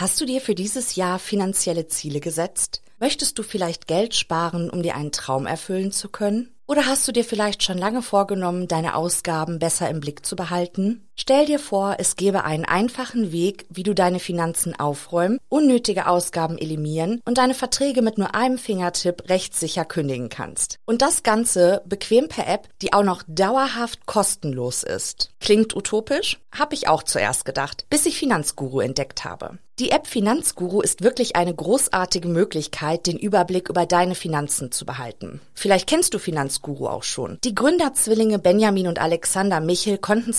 Hast du dir für dieses Jahr finanzielle Ziele gesetzt? Möchtest du vielleicht Geld sparen, um dir einen Traum erfüllen zu können? Oder hast du dir vielleicht schon lange vorgenommen, deine Ausgaben besser im Blick zu behalten? Stell dir vor, es gäbe einen einfachen Weg, wie du deine Finanzen aufräumen, unnötige Ausgaben eliminieren und deine Verträge mit nur einem Fingertipp rechtssicher kündigen kannst. Und das Ganze bequem per App, die auch noch dauerhaft kostenlos ist. Klingt utopisch? Hab ich auch zuerst gedacht, bis ich Finanzguru entdeckt habe. Die App Finanzguru ist wirklich eine großartige Möglichkeit, den Überblick über deine Finanzen zu behalten. Vielleicht kennst du Finanzguru auch schon. Die Gründerzwillinge Benjamin und Alexander Michel konnten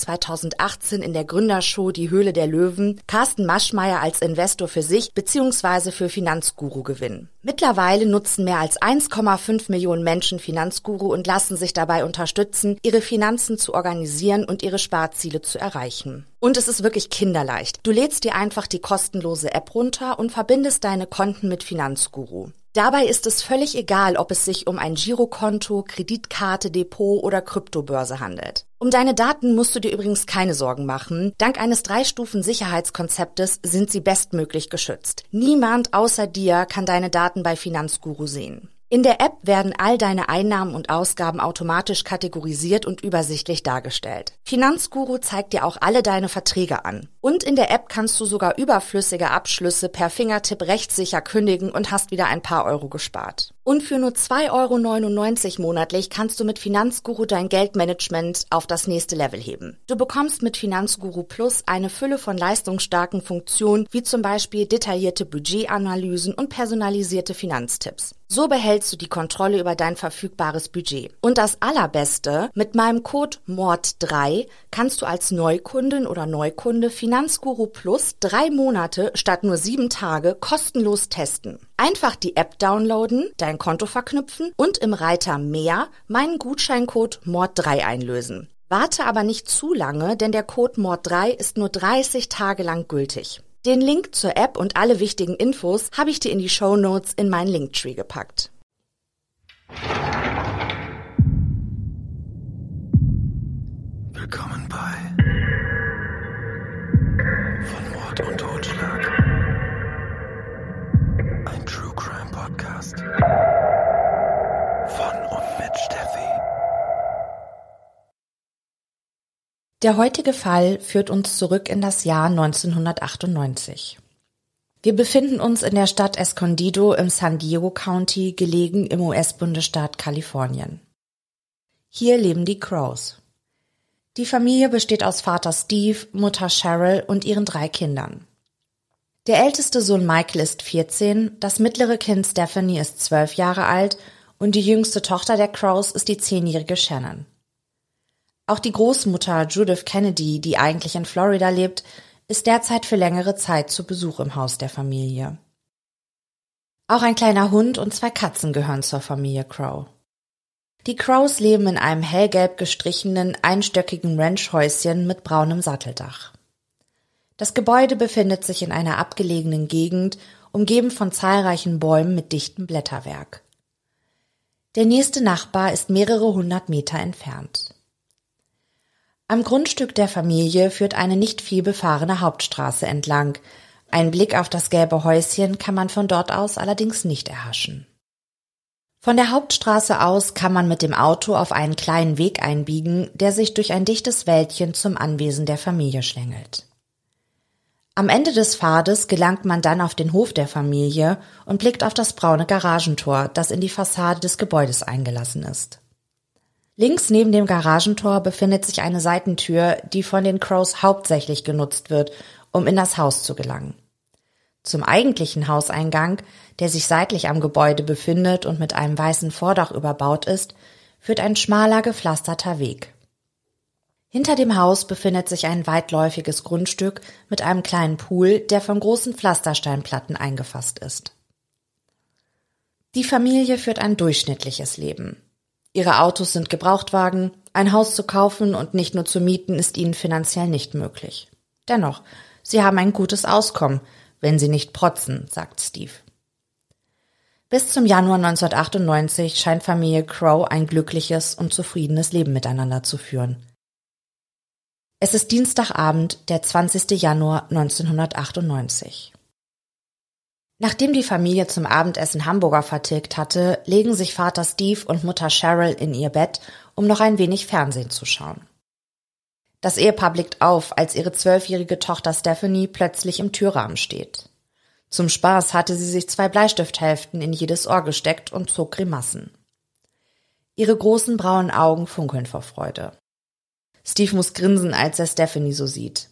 2018 in der Gründershow Die Höhle der Löwen Carsten Maschmeyer als Investor für sich bzw. für Finanzguru gewinnen. Mittlerweile nutzen mehr als 1,5 Millionen Menschen Finanzguru und lassen sich dabei unterstützen, ihre Finanzen zu organisieren und ihre Sparziele zu erreichen. Und es ist wirklich kinderleicht. Du lädst dir einfach die kostenlose App runter und verbindest deine Konten mit Finanzguru. Dabei ist es völlig egal, ob es sich um ein Girokonto, Kreditkarte, Depot oder Kryptobörse handelt. Um deine Daten musst du dir übrigens keine Sorgen machen. Dank eines Drei-Stufen-Sicherheitskonzeptes sind sie bestmöglich geschützt. Niemand außer dir kann deine Daten bei Finanzguru sehen. In der App werden all deine Einnahmen und Ausgaben automatisch kategorisiert und übersichtlich dargestellt. Finanzguru zeigt dir auch alle deine Verträge an. Und in der App kannst du sogar überflüssige Abschlüsse per Fingertipp rechtssicher kündigen und hast wieder ein paar Euro gespart. Und für nur 2,99 Euro monatlich kannst du mit Finanzguru dein Geldmanagement auf das nächste Level heben. Du bekommst mit Finanzguru Plus eine Fülle von leistungsstarken Funktionen, wie zum Beispiel detaillierte Budgetanalysen und personalisierte Finanztipps. So behältst du die Kontrolle über dein verfügbares Budget. Und das Allerbeste, mit meinem Code MORD3 kannst du als Neukundin oder Neukunde Finanzguru Plus drei Monate statt nur sieben Tage kostenlos testen. Einfach die App downloaden, dein Konto verknüpfen und im Reiter Mehr meinen Gutscheincode MORD3 einlösen. Warte aber nicht zu lange, denn der Code MORD3 ist nur 30 Tage lang gültig. Den Link zur App und alle wichtigen Infos habe ich dir in die Show Notes in meinen Linktree gepackt. Podcast. Von und mit Steffi. Der heutige Fall führt uns zurück in das Jahr 1998. Wir befinden uns in der Stadt Escondido im San Diego County, gelegen im US-Bundesstaat Kalifornien. Hier leben die Crows. Die Familie besteht aus Vater Steve, Mutter Cheryl und ihren drei Kindern. Der älteste Sohn Michael ist 14, das mittlere Kind Stephanie ist 12 Jahre alt und die jüngste Tochter der Crows ist die zehnjährige Shannon. Auch die Großmutter Judith Kennedy, die eigentlich in Florida lebt, ist derzeit für längere Zeit zu Besuch im Haus der Familie. Auch ein kleiner Hund und zwei Katzen gehören zur Familie Crow. Die Crows leben in einem hellgelb gestrichenen, einstöckigen Ranchhäuschen mit braunem Satteldach. Das Gebäude befindet sich in einer abgelegenen Gegend, umgeben von zahlreichen Bäumen mit dichtem Blätterwerk. Der nächste Nachbar ist mehrere hundert Meter entfernt. Am Grundstück der Familie führt eine nicht viel befahrene Hauptstraße entlang. Ein Blick auf das gelbe Häuschen kann man von dort aus allerdings nicht erhaschen. Von der Hauptstraße aus kann man mit dem Auto auf einen kleinen Weg einbiegen, der sich durch ein dichtes Wäldchen zum Anwesen der Familie schlängelt. Am Ende des Pfades gelangt man dann auf den Hof der Familie und blickt auf das braune Garagentor, das in die Fassade des Gebäudes eingelassen ist. Links neben dem Garagentor befindet sich eine Seitentür, die von den Crows hauptsächlich genutzt wird, um in das Haus zu gelangen. Zum eigentlichen Hauseingang, der sich seitlich am Gebäude befindet und mit einem weißen Vordach überbaut ist, führt ein schmaler gepflasterter Weg. Hinter dem Haus befindet sich ein weitläufiges Grundstück mit einem kleinen Pool, der von großen Pflastersteinplatten eingefasst ist. Die Familie führt ein durchschnittliches Leben. Ihre Autos sind Gebrauchtwagen, ein Haus zu kaufen und nicht nur zu mieten ist ihnen finanziell nicht möglich. Dennoch, sie haben ein gutes Auskommen, wenn sie nicht protzen, sagt Steve. Bis zum Januar 1998 scheint Familie Crow ein glückliches und zufriedenes Leben miteinander zu führen. Es ist Dienstagabend, der 20. Januar 1998. Nachdem die Familie zum Abendessen Hamburger vertilgt hatte, legen sich Vater Steve und Mutter Cheryl in ihr Bett, um noch ein wenig Fernsehen zu schauen. Das Ehepaar blickt auf, als ihre zwölfjährige Tochter Stephanie plötzlich im Türrahmen steht. Zum Spaß hatte sie sich zwei Bleistifthälften in jedes Ohr gesteckt und zog Grimassen. Ihre großen braunen Augen funkeln vor Freude. Steve muss grinsen, als er Stephanie so sieht.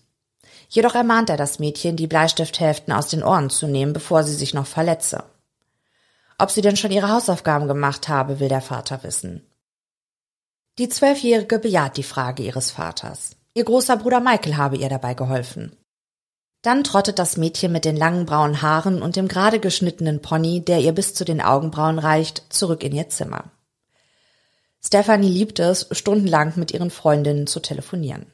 Jedoch ermahnt er das Mädchen, die Bleistifthälften aus den Ohren zu nehmen, bevor sie sich noch verletze. Ob sie denn schon ihre Hausaufgaben gemacht habe, will der Vater wissen. Die Zwölfjährige bejaht die Frage ihres Vaters. Ihr großer Bruder Michael habe ihr dabei geholfen. Dann trottet das Mädchen mit den langen braunen Haaren und dem gerade geschnittenen Pony, der ihr bis zu den Augenbrauen reicht, zurück in ihr Zimmer. Stephanie liebt es, stundenlang mit ihren Freundinnen zu telefonieren.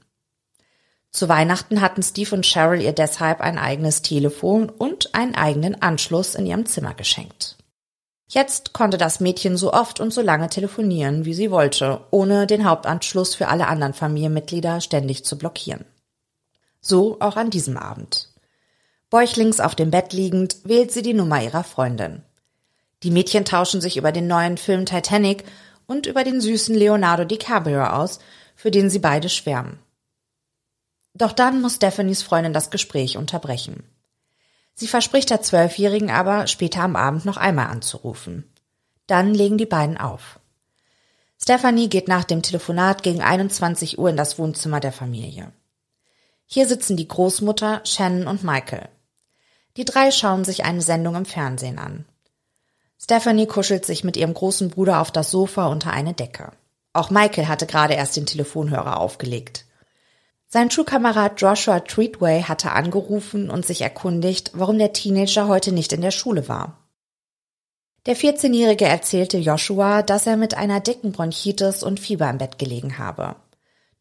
Zu Weihnachten hatten Steve und Cheryl ihr deshalb ein eigenes Telefon und einen eigenen Anschluss in ihrem Zimmer geschenkt. Jetzt konnte das Mädchen so oft und so lange telefonieren, wie sie wollte, ohne den Hauptanschluss für alle anderen Familienmitglieder ständig zu blockieren. So auch an diesem Abend. Bäuchlings auf dem Bett liegend wählt sie die Nummer ihrer Freundin. Die Mädchen tauschen sich über den neuen Film Titanic und über den süßen Leonardo DiCaprio aus, für den sie beide schwärmen. Doch dann muss Stephanies Freundin das Gespräch unterbrechen. Sie verspricht der Zwölfjährigen aber, später am Abend noch einmal anzurufen. Dann legen die beiden auf. Stephanie geht nach dem Telefonat gegen 21 Uhr in das Wohnzimmer der Familie. Hier sitzen die Großmutter, Shannon und Michael. Die drei schauen sich eine Sendung im Fernsehen an. Stephanie kuschelt sich mit ihrem großen Bruder auf das Sofa unter eine Decke. Auch Michael hatte gerade erst den Telefonhörer aufgelegt. Sein Schulkamerad Joshua Treatway hatte angerufen und sich erkundigt, warum der Teenager heute nicht in der Schule war. Der 14-Jährige erzählte Joshua, dass er mit einer dicken Bronchitis und Fieber im Bett gelegen habe.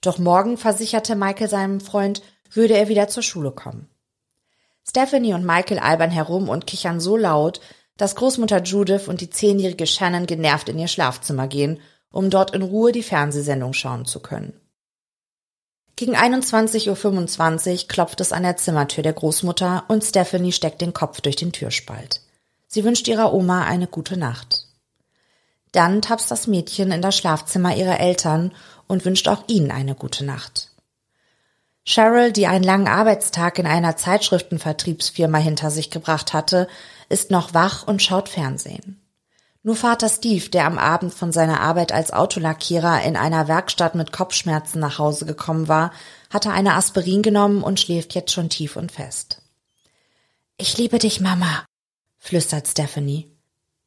Doch morgen versicherte Michael seinem Freund, würde er wieder zur Schule kommen. Stephanie und Michael albern herum und kichern so laut, dass Großmutter Judith und die zehnjährige Shannon genervt in ihr Schlafzimmer gehen, um dort in Ruhe die Fernsehsendung schauen zu können. Gegen 21.25 Uhr klopft es an der Zimmertür der Großmutter und Stephanie steckt den Kopf durch den Türspalt. Sie wünscht ihrer Oma eine gute Nacht. Dann tapst das Mädchen in das Schlafzimmer ihrer Eltern und wünscht auch ihnen eine gute Nacht. Cheryl, die einen langen Arbeitstag in einer Zeitschriftenvertriebsfirma hinter sich gebracht hatte, ist noch wach und schaut Fernsehen. Nur Vater Steve, der am Abend von seiner Arbeit als Autolackierer in einer Werkstatt mit Kopfschmerzen nach Hause gekommen war, hatte eine Aspirin genommen und schläft jetzt schon tief und fest. Ich liebe dich, Mama, flüstert Stephanie.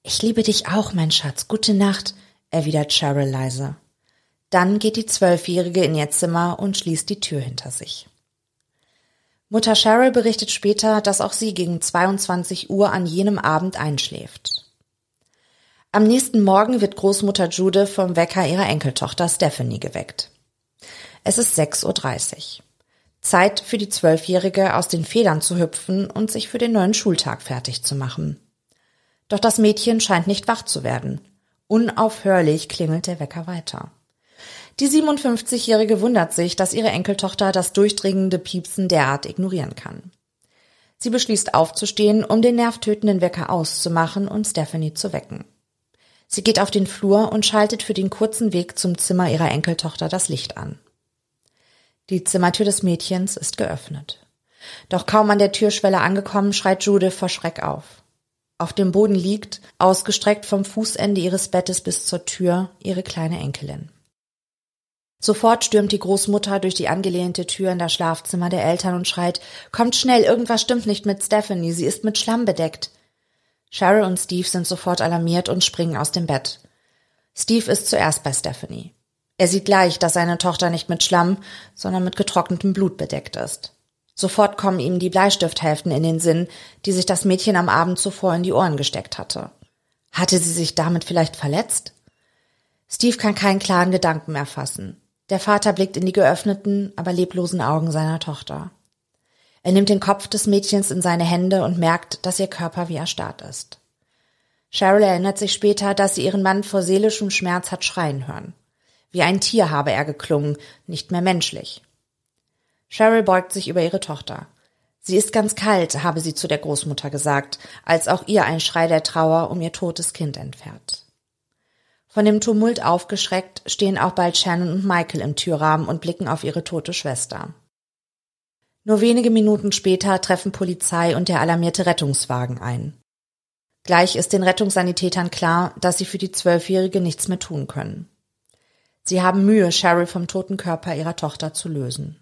Ich liebe dich auch, mein Schatz. Gute Nacht, erwidert Cheryl leise. Dann geht die Zwölfjährige in ihr Zimmer und schließt die Tür hinter sich. Mutter Cheryl berichtet später, dass auch sie gegen 22 Uhr an jenem Abend einschläft. Am nächsten Morgen wird Großmutter Jude vom Wecker ihrer Enkeltochter Stephanie geweckt. Es ist 6.30 Uhr. Zeit für die Zwölfjährige aus den Federn zu hüpfen und sich für den neuen Schultag fertig zu machen. Doch das Mädchen scheint nicht wach zu werden. Unaufhörlich klingelt der Wecker weiter. Die 57-Jährige wundert sich, dass ihre Enkeltochter das durchdringende Piepsen derart ignorieren kann. Sie beschließt aufzustehen, um den nervtötenden Wecker auszumachen und Stephanie zu wecken. Sie geht auf den Flur und schaltet für den kurzen Weg zum Zimmer ihrer Enkeltochter das Licht an. Die Zimmertür des Mädchens ist geöffnet. Doch kaum an der Türschwelle angekommen, schreit Judith vor Schreck auf. Auf dem Boden liegt, ausgestreckt vom Fußende ihres Bettes bis zur Tür, ihre kleine Enkelin. Sofort stürmt die Großmutter durch die angelehnte Tür in das Schlafzimmer der Eltern und schreit, Kommt schnell, irgendwas stimmt nicht mit Stephanie, sie ist mit Schlamm bedeckt. Cheryl und Steve sind sofort alarmiert und springen aus dem Bett. Steve ist zuerst bei Stephanie. Er sieht gleich, dass seine Tochter nicht mit Schlamm, sondern mit getrocknetem Blut bedeckt ist. Sofort kommen ihm die Bleistifthälften in den Sinn, die sich das Mädchen am Abend zuvor in die Ohren gesteckt hatte. Hatte sie sich damit vielleicht verletzt? Steve kann keinen klaren Gedanken mehr fassen. Der Vater blickt in die geöffneten, aber leblosen Augen seiner Tochter. Er nimmt den Kopf des Mädchens in seine Hände und merkt, dass ihr Körper wie erstarrt ist. Cheryl erinnert sich später, dass sie ihren Mann vor seelischem Schmerz hat schreien hören. Wie ein Tier habe er geklungen, nicht mehr menschlich. Cheryl beugt sich über ihre Tochter. Sie ist ganz kalt, habe sie zu der Großmutter gesagt, als auch ihr ein Schrei der Trauer um ihr totes Kind entfährt. Von dem Tumult aufgeschreckt stehen auch bald Shannon und Michael im Türrahmen und blicken auf ihre tote Schwester. Nur wenige Minuten später treffen Polizei und der alarmierte Rettungswagen ein. Gleich ist den Rettungssanitätern klar, dass sie für die Zwölfjährige nichts mehr tun können. Sie haben Mühe, Cheryl vom toten Körper ihrer Tochter zu lösen.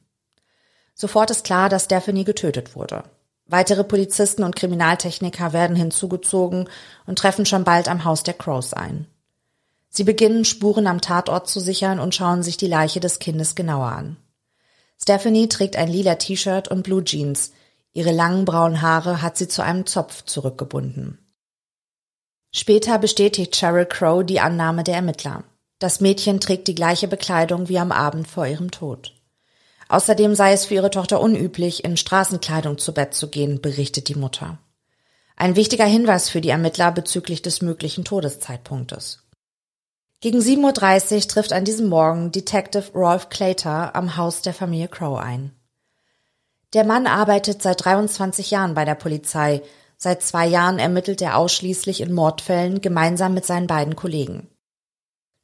Sofort ist klar, dass Stephanie getötet wurde. Weitere Polizisten und Kriminaltechniker werden hinzugezogen und treffen schon bald am Haus der Crows ein. Sie beginnen Spuren am Tatort zu sichern und schauen sich die Leiche des Kindes genauer an. Stephanie trägt ein lila T-Shirt und Blue Jeans. Ihre langen braunen Haare hat sie zu einem Zopf zurückgebunden. Später bestätigt Cheryl Crow die Annahme der Ermittler. Das Mädchen trägt die gleiche Bekleidung wie am Abend vor ihrem Tod. Außerdem sei es für ihre Tochter unüblich, in Straßenkleidung zu Bett zu gehen, berichtet die Mutter. Ein wichtiger Hinweis für die Ermittler bezüglich des möglichen Todeszeitpunktes. Gegen 7.30 Uhr trifft an diesem Morgen Detective Rolf Clater am Haus der Familie Crow ein. Der Mann arbeitet seit 23 Jahren bei der Polizei. Seit zwei Jahren ermittelt er ausschließlich in Mordfällen gemeinsam mit seinen beiden Kollegen.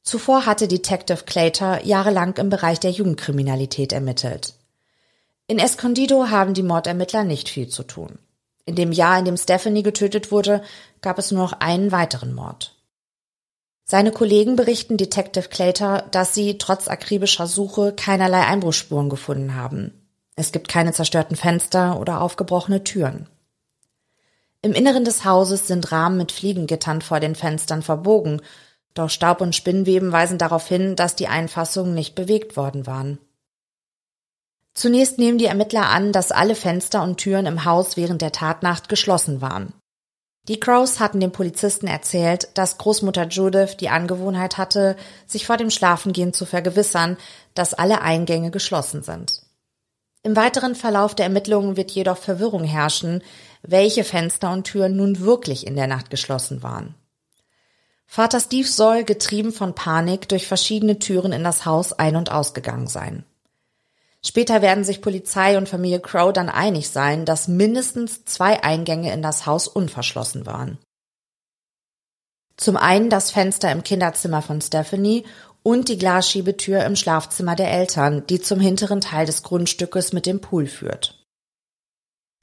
Zuvor hatte Detective Clater jahrelang im Bereich der Jugendkriminalität ermittelt. In Escondido haben die Mordermittler nicht viel zu tun. In dem Jahr, in dem Stephanie getötet wurde, gab es nur noch einen weiteren Mord. Seine Kollegen berichten Detective Clater, dass sie trotz akribischer Suche keinerlei Einbruchsspuren gefunden haben. Es gibt keine zerstörten Fenster oder aufgebrochene Türen. Im Inneren des Hauses sind Rahmen mit Fliegengittern vor den Fenstern verbogen, doch Staub und Spinnweben weisen darauf hin, dass die Einfassungen nicht bewegt worden waren. Zunächst nehmen die Ermittler an, dass alle Fenster und Türen im Haus während der Tatnacht geschlossen waren. Die Crows hatten den Polizisten erzählt, dass Großmutter Judith die Angewohnheit hatte, sich vor dem Schlafengehen zu vergewissern, dass alle Eingänge geschlossen sind. Im weiteren Verlauf der Ermittlungen wird jedoch Verwirrung herrschen, welche Fenster und Türen nun wirklich in der Nacht geschlossen waren. Vater Steve soll, getrieben von Panik, durch verschiedene Türen in das Haus ein- und ausgegangen sein. Später werden sich Polizei und Familie Crow dann einig sein, dass mindestens zwei Eingänge in das Haus unverschlossen waren. Zum einen das Fenster im Kinderzimmer von Stephanie und die Glasschiebetür im Schlafzimmer der Eltern, die zum hinteren Teil des Grundstückes mit dem Pool führt.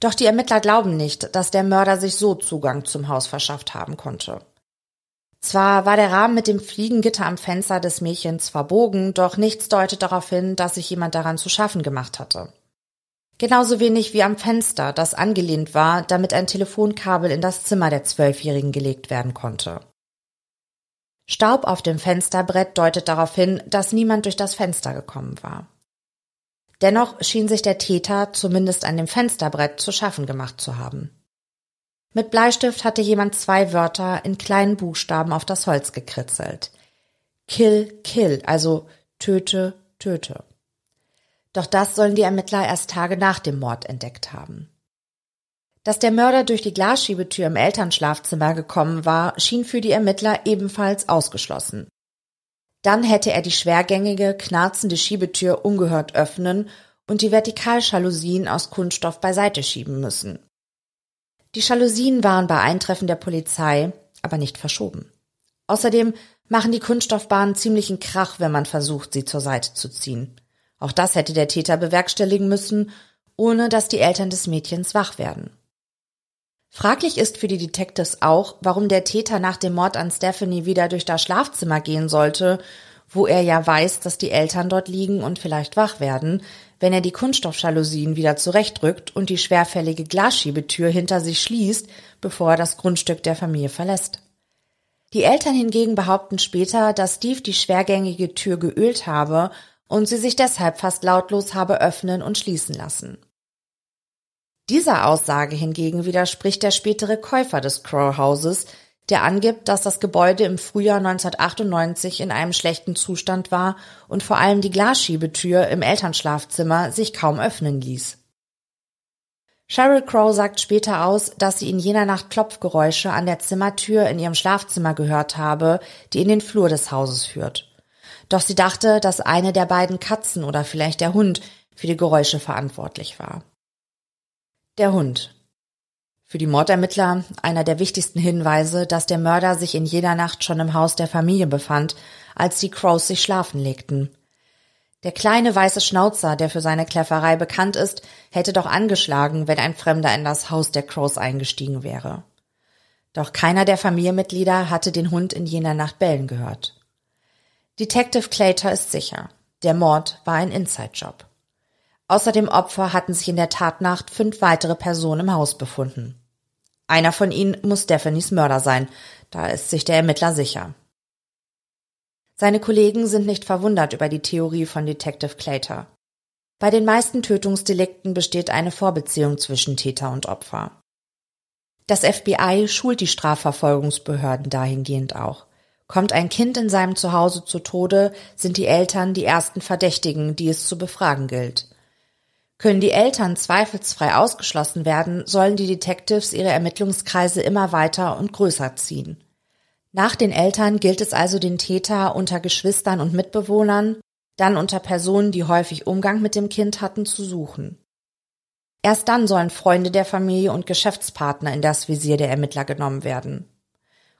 Doch die Ermittler glauben nicht, dass der Mörder sich so Zugang zum Haus verschafft haben konnte. Zwar war der Rahmen mit dem Fliegengitter am Fenster des Mädchens verbogen, doch nichts deutet darauf hin, dass sich jemand daran zu schaffen gemacht hatte. Genauso wenig wie am Fenster, das angelehnt war, damit ein Telefonkabel in das Zimmer der Zwölfjährigen gelegt werden konnte. Staub auf dem Fensterbrett deutet darauf hin, dass niemand durch das Fenster gekommen war. Dennoch schien sich der Täter zumindest an dem Fensterbrett zu schaffen gemacht zu haben. Mit Bleistift hatte jemand zwei Wörter in kleinen Buchstaben auf das Holz gekritzelt. Kill, kill, also töte, töte. Doch das sollen die Ermittler erst Tage nach dem Mord entdeckt haben. Dass der Mörder durch die Glasschiebetür im Elternschlafzimmer gekommen war, schien für die Ermittler ebenfalls ausgeschlossen. Dann hätte er die schwergängige, knarzende Schiebetür ungehört öffnen und die Vertikalschalousien aus Kunststoff beiseite schieben müssen. Die Jalousien waren bei Eintreffen der Polizei aber nicht verschoben. Außerdem machen die Kunststoffbahnen ziemlichen Krach, wenn man versucht, sie zur Seite zu ziehen. Auch das hätte der Täter bewerkstelligen müssen ohne dass die Eltern des Mädchens wach werden. Fraglich ist für die Detectives auch, warum der Täter nach dem Mord an Stephanie wieder durch das Schlafzimmer gehen sollte, wo er ja weiß, dass die Eltern dort liegen und vielleicht wach werden, wenn er die Kunststoffjalousien wieder zurechtrückt und die schwerfällige Glasschiebetür hinter sich schließt, bevor er das Grundstück der Familie verlässt. Die Eltern hingegen behaupten später, dass Steve die schwergängige Tür geölt habe und sie sich deshalb fast lautlos habe öffnen und schließen lassen. Dieser Aussage hingegen widerspricht der spätere Käufer des Crow Houses, der angibt, dass das Gebäude im Frühjahr 1998 in einem schlechten Zustand war und vor allem die Glasschiebetür im Elternschlafzimmer sich kaum öffnen ließ. Cheryl Crow sagt später aus, dass sie in jener Nacht Klopfgeräusche an der Zimmertür in ihrem Schlafzimmer gehört habe, die in den Flur des Hauses führt. Doch sie dachte, dass eine der beiden Katzen oder vielleicht der Hund für die Geräusche verantwortlich war. Der Hund. Für die Mordermittler einer der wichtigsten Hinweise, dass der Mörder sich in jener Nacht schon im Haus der Familie befand, als die Crows sich schlafen legten. Der kleine weiße Schnauzer, der für seine Kläfferei bekannt ist, hätte doch angeschlagen, wenn ein Fremder in das Haus der Crows eingestiegen wäre. Doch keiner der Familienmitglieder hatte den Hund in jener Nacht bellen gehört. Detective Claytor ist sicher. Der Mord war ein Inside-Job. Außer dem Opfer hatten sich in der Tatnacht fünf weitere Personen im Haus befunden. Einer von ihnen muss Stephanies Mörder sein, da ist sich der Ermittler sicher. Seine Kollegen sind nicht verwundert über die Theorie von Detective Claytor. Bei den meisten Tötungsdelikten besteht eine Vorbeziehung zwischen Täter und Opfer. Das FBI schult die Strafverfolgungsbehörden dahingehend auch. Kommt ein Kind in seinem Zuhause zu Tode, sind die Eltern die ersten Verdächtigen, die es zu befragen gilt. Können die Eltern zweifelsfrei ausgeschlossen werden, sollen die Detectives ihre Ermittlungskreise immer weiter und größer ziehen. Nach den Eltern gilt es also den Täter unter Geschwistern und Mitbewohnern, dann unter Personen, die häufig Umgang mit dem Kind hatten, zu suchen. Erst dann sollen Freunde der Familie und Geschäftspartner in das Visier der Ermittler genommen werden.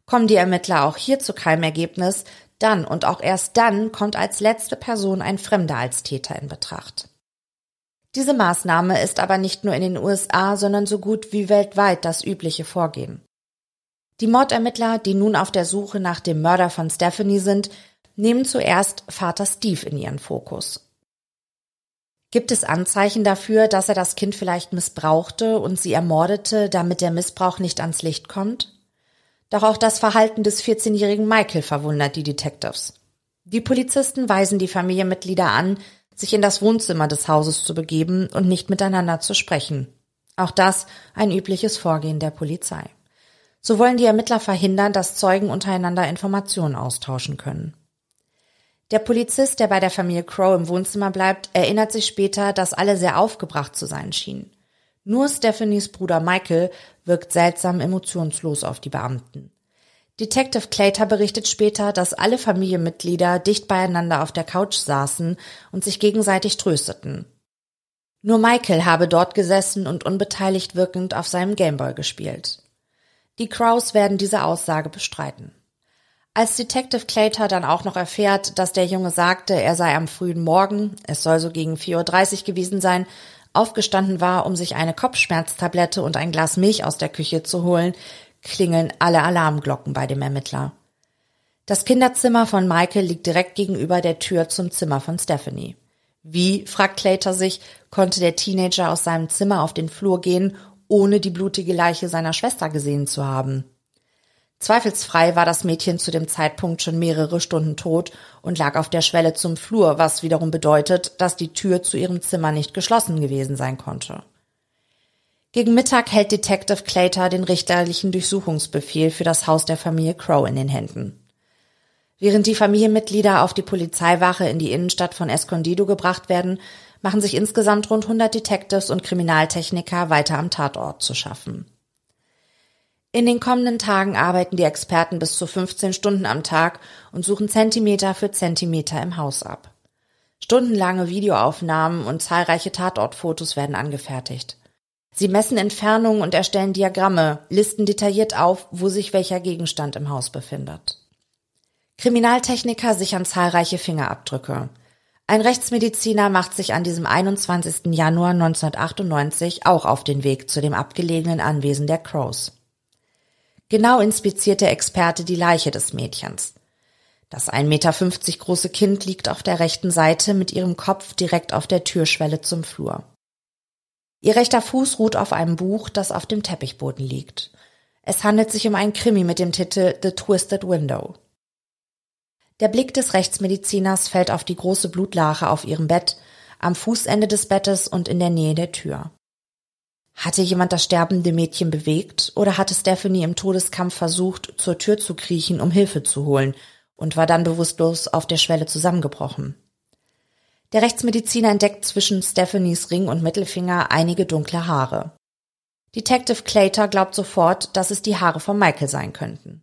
Kommen die Ermittler auch hier zu keinem Ergebnis, dann und auch erst dann kommt als letzte Person ein Fremder als Täter in Betracht. Diese Maßnahme ist aber nicht nur in den USA, sondern so gut wie weltweit das übliche Vorgehen. Die Mordermittler, die nun auf der Suche nach dem Mörder von Stephanie sind, nehmen zuerst Vater Steve in ihren Fokus. Gibt es Anzeichen dafür, dass er das Kind vielleicht missbrauchte und sie ermordete, damit der Missbrauch nicht ans Licht kommt? Doch auch das Verhalten des 14-jährigen Michael verwundert die Detectives. Die Polizisten weisen die Familienmitglieder an, sich in das Wohnzimmer des Hauses zu begeben und nicht miteinander zu sprechen. Auch das ein übliches Vorgehen der Polizei. So wollen die Ermittler verhindern, dass Zeugen untereinander Informationen austauschen können. Der Polizist, der bei der Familie Crow im Wohnzimmer bleibt, erinnert sich später, dass alle sehr aufgebracht zu sein schienen. Nur Stephanies Bruder Michael wirkt seltsam emotionslos auf die Beamten. Detective Claytor berichtet später, dass alle Familienmitglieder dicht beieinander auf der Couch saßen und sich gegenseitig trösteten. Nur Michael habe dort gesessen und unbeteiligt wirkend auf seinem Gameboy gespielt. Die Crows werden diese Aussage bestreiten. Als Detective Claytor dann auch noch erfährt, dass der Junge sagte, er sei am frühen Morgen, es soll so gegen 4.30 Uhr gewesen sein, aufgestanden war, um sich eine Kopfschmerztablette und ein Glas Milch aus der Küche zu holen, klingeln alle Alarmglocken bei dem Ermittler. Das Kinderzimmer von Michael liegt direkt gegenüber der Tür zum Zimmer von Stephanie. Wie, fragt Claytor sich, konnte der Teenager aus seinem Zimmer auf den Flur gehen, ohne die blutige Leiche seiner Schwester gesehen zu haben? Zweifelsfrei war das Mädchen zu dem Zeitpunkt schon mehrere Stunden tot und lag auf der Schwelle zum Flur, was wiederum bedeutet, dass die Tür zu ihrem Zimmer nicht geschlossen gewesen sein konnte. Gegen Mittag hält Detective Claytor den richterlichen Durchsuchungsbefehl für das Haus der Familie Crow in den Händen. Während die Familienmitglieder auf die Polizeiwache in die Innenstadt von Escondido gebracht werden, machen sich insgesamt rund 100 Detectives und Kriminaltechniker weiter am Tatort zu schaffen. In den kommenden Tagen arbeiten die Experten bis zu 15 Stunden am Tag und suchen Zentimeter für Zentimeter im Haus ab. Stundenlange Videoaufnahmen und zahlreiche Tatortfotos werden angefertigt. Sie messen Entfernungen und erstellen Diagramme, listen detailliert auf, wo sich welcher Gegenstand im Haus befindet. Kriminaltechniker sichern zahlreiche Fingerabdrücke. Ein Rechtsmediziner macht sich an diesem 21. Januar 1998 auch auf den Weg zu dem abgelegenen Anwesen der Crows. Genau inspiziert der Experte die Leiche des Mädchens. Das 1,50 Meter große Kind liegt auf der rechten Seite mit ihrem Kopf direkt auf der Türschwelle zum Flur. Ihr rechter Fuß ruht auf einem Buch, das auf dem Teppichboden liegt. Es handelt sich um einen Krimi mit dem Titel The Twisted Window. Der Blick des Rechtsmediziners fällt auf die große Blutlache auf ihrem Bett, am Fußende des Bettes und in der Nähe der Tür. Hatte jemand das sterbende Mädchen bewegt oder hatte Stephanie im Todeskampf versucht, zur Tür zu kriechen, um Hilfe zu holen und war dann bewusstlos auf der Schwelle zusammengebrochen? Der Rechtsmediziner entdeckt zwischen Stephanies Ring und Mittelfinger einige dunkle Haare. Detective Claytor glaubt sofort, dass es die Haare von Michael sein könnten.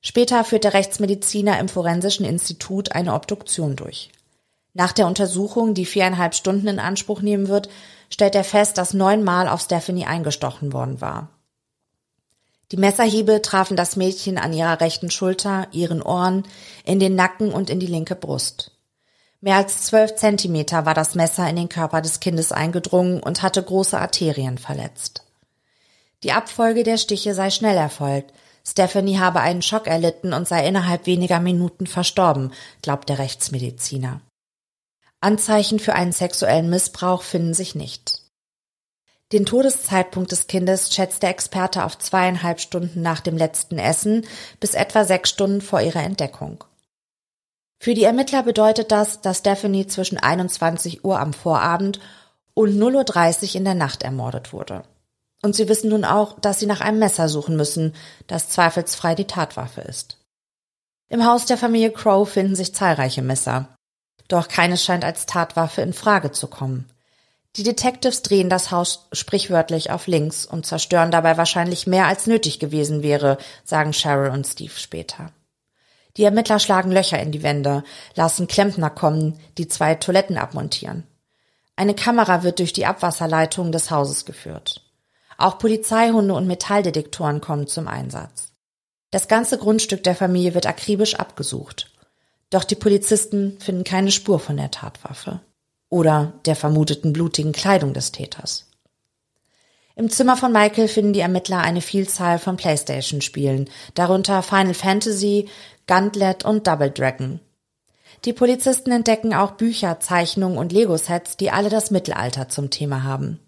Später führt der Rechtsmediziner im Forensischen Institut eine Obduktion durch. Nach der Untersuchung, die viereinhalb Stunden in Anspruch nehmen wird, stellt er fest, dass neunmal auf Stephanie eingestochen worden war. Die Messerhiebe trafen das Mädchen an ihrer rechten Schulter, ihren Ohren, in den Nacken und in die linke Brust. Mehr als zwölf Zentimeter war das Messer in den Körper des Kindes eingedrungen und hatte große Arterien verletzt. Die Abfolge der Stiche sei schnell erfolgt, Stephanie habe einen Schock erlitten und sei innerhalb weniger Minuten verstorben, glaubt der Rechtsmediziner. Anzeichen für einen sexuellen Missbrauch finden sich nicht. Den Todeszeitpunkt des Kindes schätzt der Experte auf zweieinhalb Stunden nach dem letzten Essen bis etwa sechs Stunden vor ihrer Entdeckung. Für die Ermittler bedeutet das, dass Stephanie zwischen 21 Uhr am Vorabend und 0.30 Uhr in der Nacht ermordet wurde. Und sie wissen nun auch, dass sie nach einem Messer suchen müssen, das zweifelsfrei die Tatwaffe ist. Im Haus der Familie Crow finden sich zahlreiche Messer. Doch keines scheint als Tatwaffe in Frage zu kommen. Die Detectives drehen das Haus sprichwörtlich auf links und zerstören dabei wahrscheinlich mehr als nötig gewesen wäre, sagen Cheryl und Steve später. Die Ermittler schlagen Löcher in die Wände, lassen Klempner kommen, die zwei Toiletten abmontieren. Eine Kamera wird durch die Abwasserleitung des Hauses geführt. Auch Polizeihunde und Metalldetektoren kommen zum Einsatz. Das ganze Grundstück der Familie wird akribisch abgesucht. Doch die Polizisten finden keine Spur von der Tatwaffe oder der vermuteten blutigen Kleidung des Täters. Im Zimmer von Michael finden die Ermittler eine Vielzahl von Playstation-Spielen, darunter Final Fantasy, Gauntlet und Double Dragon. Die Polizisten entdecken auch Bücher, Zeichnungen und Lego-Sets, die alle das Mittelalter zum Thema haben.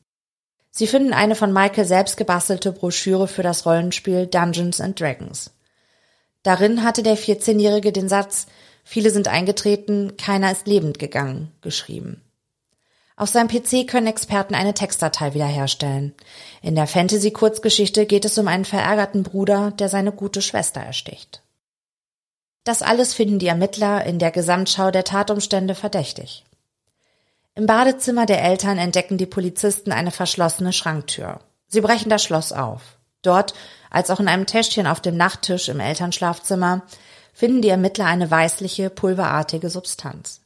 Sie finden eine von Michael selbst gebastelte Broschüre für das Rollenspiel Dungeons and Dragons. Darin hatte der 14-Jährige den Satz Viele sind eingetreten, keiner ist lebend gegangen geschrieben. Auf seinem PC können Experten eine Textdatei wiederherstellen. In der Fantasy-Kurzgeschichte geht es um einen verärgerten Bruder, der seine gute Schwester ersticht. Das alles finden die Ermittler in der Gesamtschau der Tatumstände verdächtig. Im Badezimmer der Eltern entdecken die Polizisten eine verschlossene Schranktür. Sie brechen das Schloss auf. Dort, als auch in einem Täschchen auf dem Nachttisch im Elternschlafzimmer, finden die Ermittler eine weißliche, pulverartige Substanz.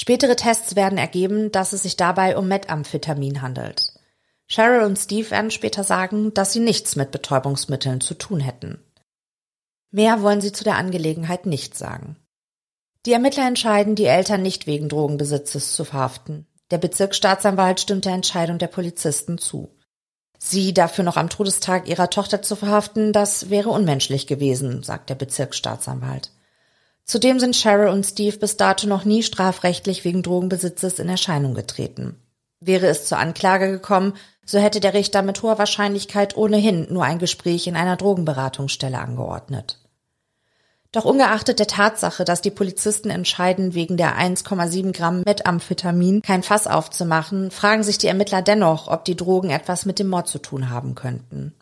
Spätere Tests werden ergeben, dass es sich dabei um Methamphetamin handelt. Cheryl und Steve werden später sagen, dass sie nichts mit Betäubungsmitteln zu tun hätten. Mehr wollen sie zu der Angelegenheit nicht sagen. Die Ermittler entscheiden, die Eltern nicht wegen Drogenbesitzes zu verhaften. Der Bezirksstaatsanwalt stimmt der Entscheidung der Polizisten zu. Sie dafür noch am Todestag ihrer Tochter zu verhaften, das wäre unmenschlich gewesen, sagt der Bezirksstaatsanwalt. Zudem sind Cheryl und Steve bis dato noch nie strafrechtlich wegen Drogenbesitzes in Erscheinung getreten. Wäre es zur Anklage gekommen, so hätte der Richter mit hoher Wahrscheinlichkeit ohnehin nur ein Gespräch in einer Drogenberatungsstelle angeordnet. Doch ungeachtet der Tatsache, dass die Polizisten entscheiden, wegen der 1,7 Gramm Methamphetamin kein Fass aufzumachen, fragen sich die Ermittler dennoch, ob die Drogen etwas mit dem Mord zu tun haben könnten.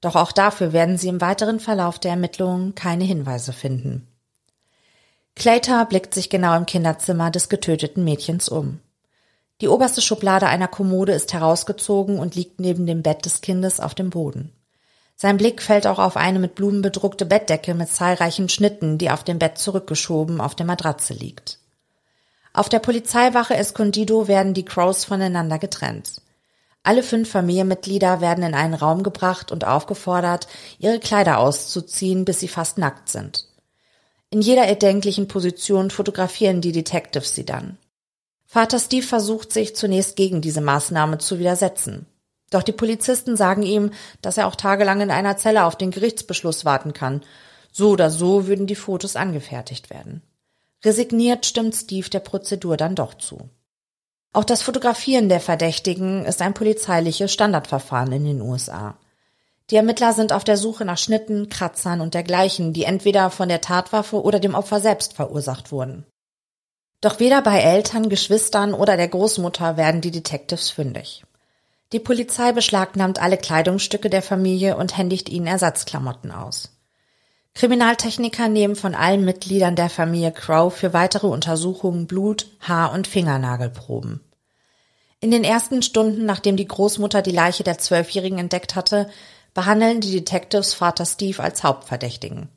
Doch auch dafür werden sie im weiteren Verlauf der Ermittlungen keine Hinweise finden. Claytor blickt sich genau im Kinderzimmer des getöteten Mädchens um. Die oberste Schublade einer Kommode ist herausgezogen und liegt neben dem Bett des Kindes auf dem Boden. Sein Blick fällt auch auf eine mit Blumen bedruckte Bettdecke mit zahlreichen Schnitten, die auf dem Bett zurückgeschoben auf der Matratze liegt. Auf der Polizeiwache Escondido werden die Crows voneinander getrennt. Alle fünf Familienmitglieder werden in einen Raum gebracht und aufgefordert, ihre Kleider auszuziehen, bis sie fast nackt sind. In jeder erdenklichen Position fotografieren die Detectives sie dann. Vater Steve versucht sich zunächst gegen diese Maßnahme zu widersetzen. Doch die Polizisten sagen ihm, dass er auch tagelang in einer Zelle auf den Gerichtsbeschluss warten kann. So oder so würden die Fotos angefertigt werden. Resigniert stimmt Steve der Prozedur dann doch zu. Auch das Fotografieren der Verdächtigen ist ein polizeiliches Standardverfahren in den USA. Die Ermittler sind auf der Suche nach Schnitten, Kratzern und dergleichen, die entweder von der Tatwaffe oder dem Opfer selbst verursacht wurden. Doch weder bei Eltern, Geschwistern oder der Großmutter werden die Detectives fündig. Die Polizei beschlagnahmt alle Kleidungsstücke der Familie und händigt ihnen Ersatzklamotten aus. Kriminaltechniker nehmen von allen Mitgliedern der Familie Crow für weitere Untersuchungen Blut, Haar- und Fingernagelproben. In den ersten Stunden, nachdem die Großmutter die Leiche der Zwölfjährigen entdeckt hatte, behandeln die Detectives Vater Steve als Hauptverdächtigen.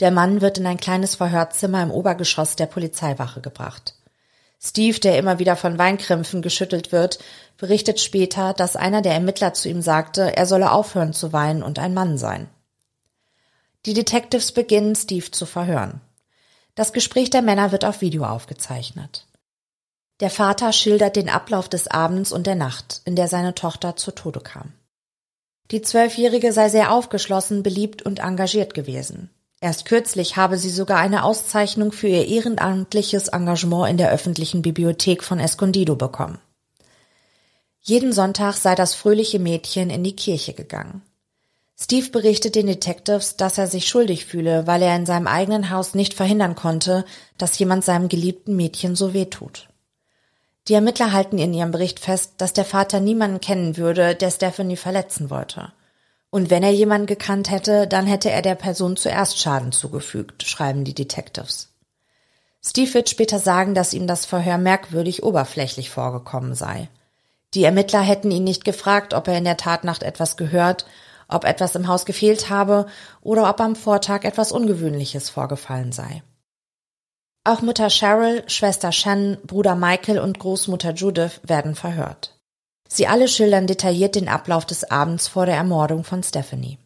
Der Mann wird in ein kleines Verhörzimmer im Obergeschoss der Polizeiwache gebracht. Steve, der immer wieder von Weinkrämpfen geschüttelt wird, berichtet später, dass einer der Ermittler zu ihm sagte, er solle aufhören zu weinen und ein Mann sein. Die Detectives beginnen, Steve zu verhören. Das Gespräch der Männer wird auf Video aufgezeichnet. Der Vater schildert den Ablauf des Abends und der Nacht, in der seine Tochter zu Tode kam. Die Zwölfjährige sei sehr aufgeschlossen, beliebt und engagiert gewesen. Erst kürzlich habe sie sogar eine Auszeichnung für ihr ehrenamtliches Engagement in der öffentlichen Bibliothek von Escondido bekommen. Jeden Sonntag sei das fröhliche Mädchen in die Kirche gegangen. Steve berichtet den Detectives, dass er sich schuldig fühle, weil er in seinem eigenen Haus nicht verhindern konnte, dass jemand seinem geliebten Mädchen so wehtut. Die Ermittler halten in ihrem Bericht fest, dass der Vater niemanden kennen würde, der Stephanie verletzen wollte. Und wenn er jemanden gekannt hätte, dann hätte er der Person zuerst Schaden zugefügt, schreiben die Detectives. Steve wird später sagen, dass ihm das Verhör merkwürdig oberflächlich vorgekommen sei. Die Ermittler hätten ihn nicht gefragt, ob er in der Tatnacht etwas gehört ob etwas im Haus gefehlt habe oder ob am Vortag etwas Ungewöhnliches vorgefallen sei. Auch Mutter Cheryl, Schwester Shannon, Bruder Michael und Großmutter Judith werden verhört. Sie alle schildern detailliert den Ablauf des Abends vor der Ermordung von Stephanie.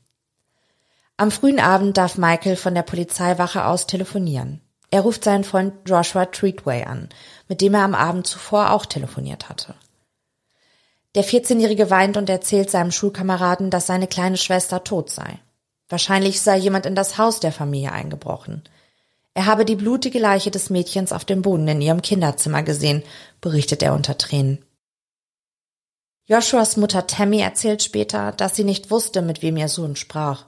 Am frühen Abend darf Michael von der Polizeiwache aus telefonieren. Er ruft seinen Freund Joshua Treatway an, mit dem er am Abend zuvor auch telefoniert hatte. Der 14-Jährige weint und erzählt seinem Schulkameraden, dass seine kleine Schwester tot sei. Wahrscheinlich sei jemand in das Haus der Familie eingebrochen. Er habe die blutige Leiche des Mädchens auf dem Boden in ihrem Kinderzimmer gesehen, berichtet er unter Tränen. Joshuas Mutter Tammy erzählt später, dass sie nicht wusste, mit wem ihr Sohn sprach.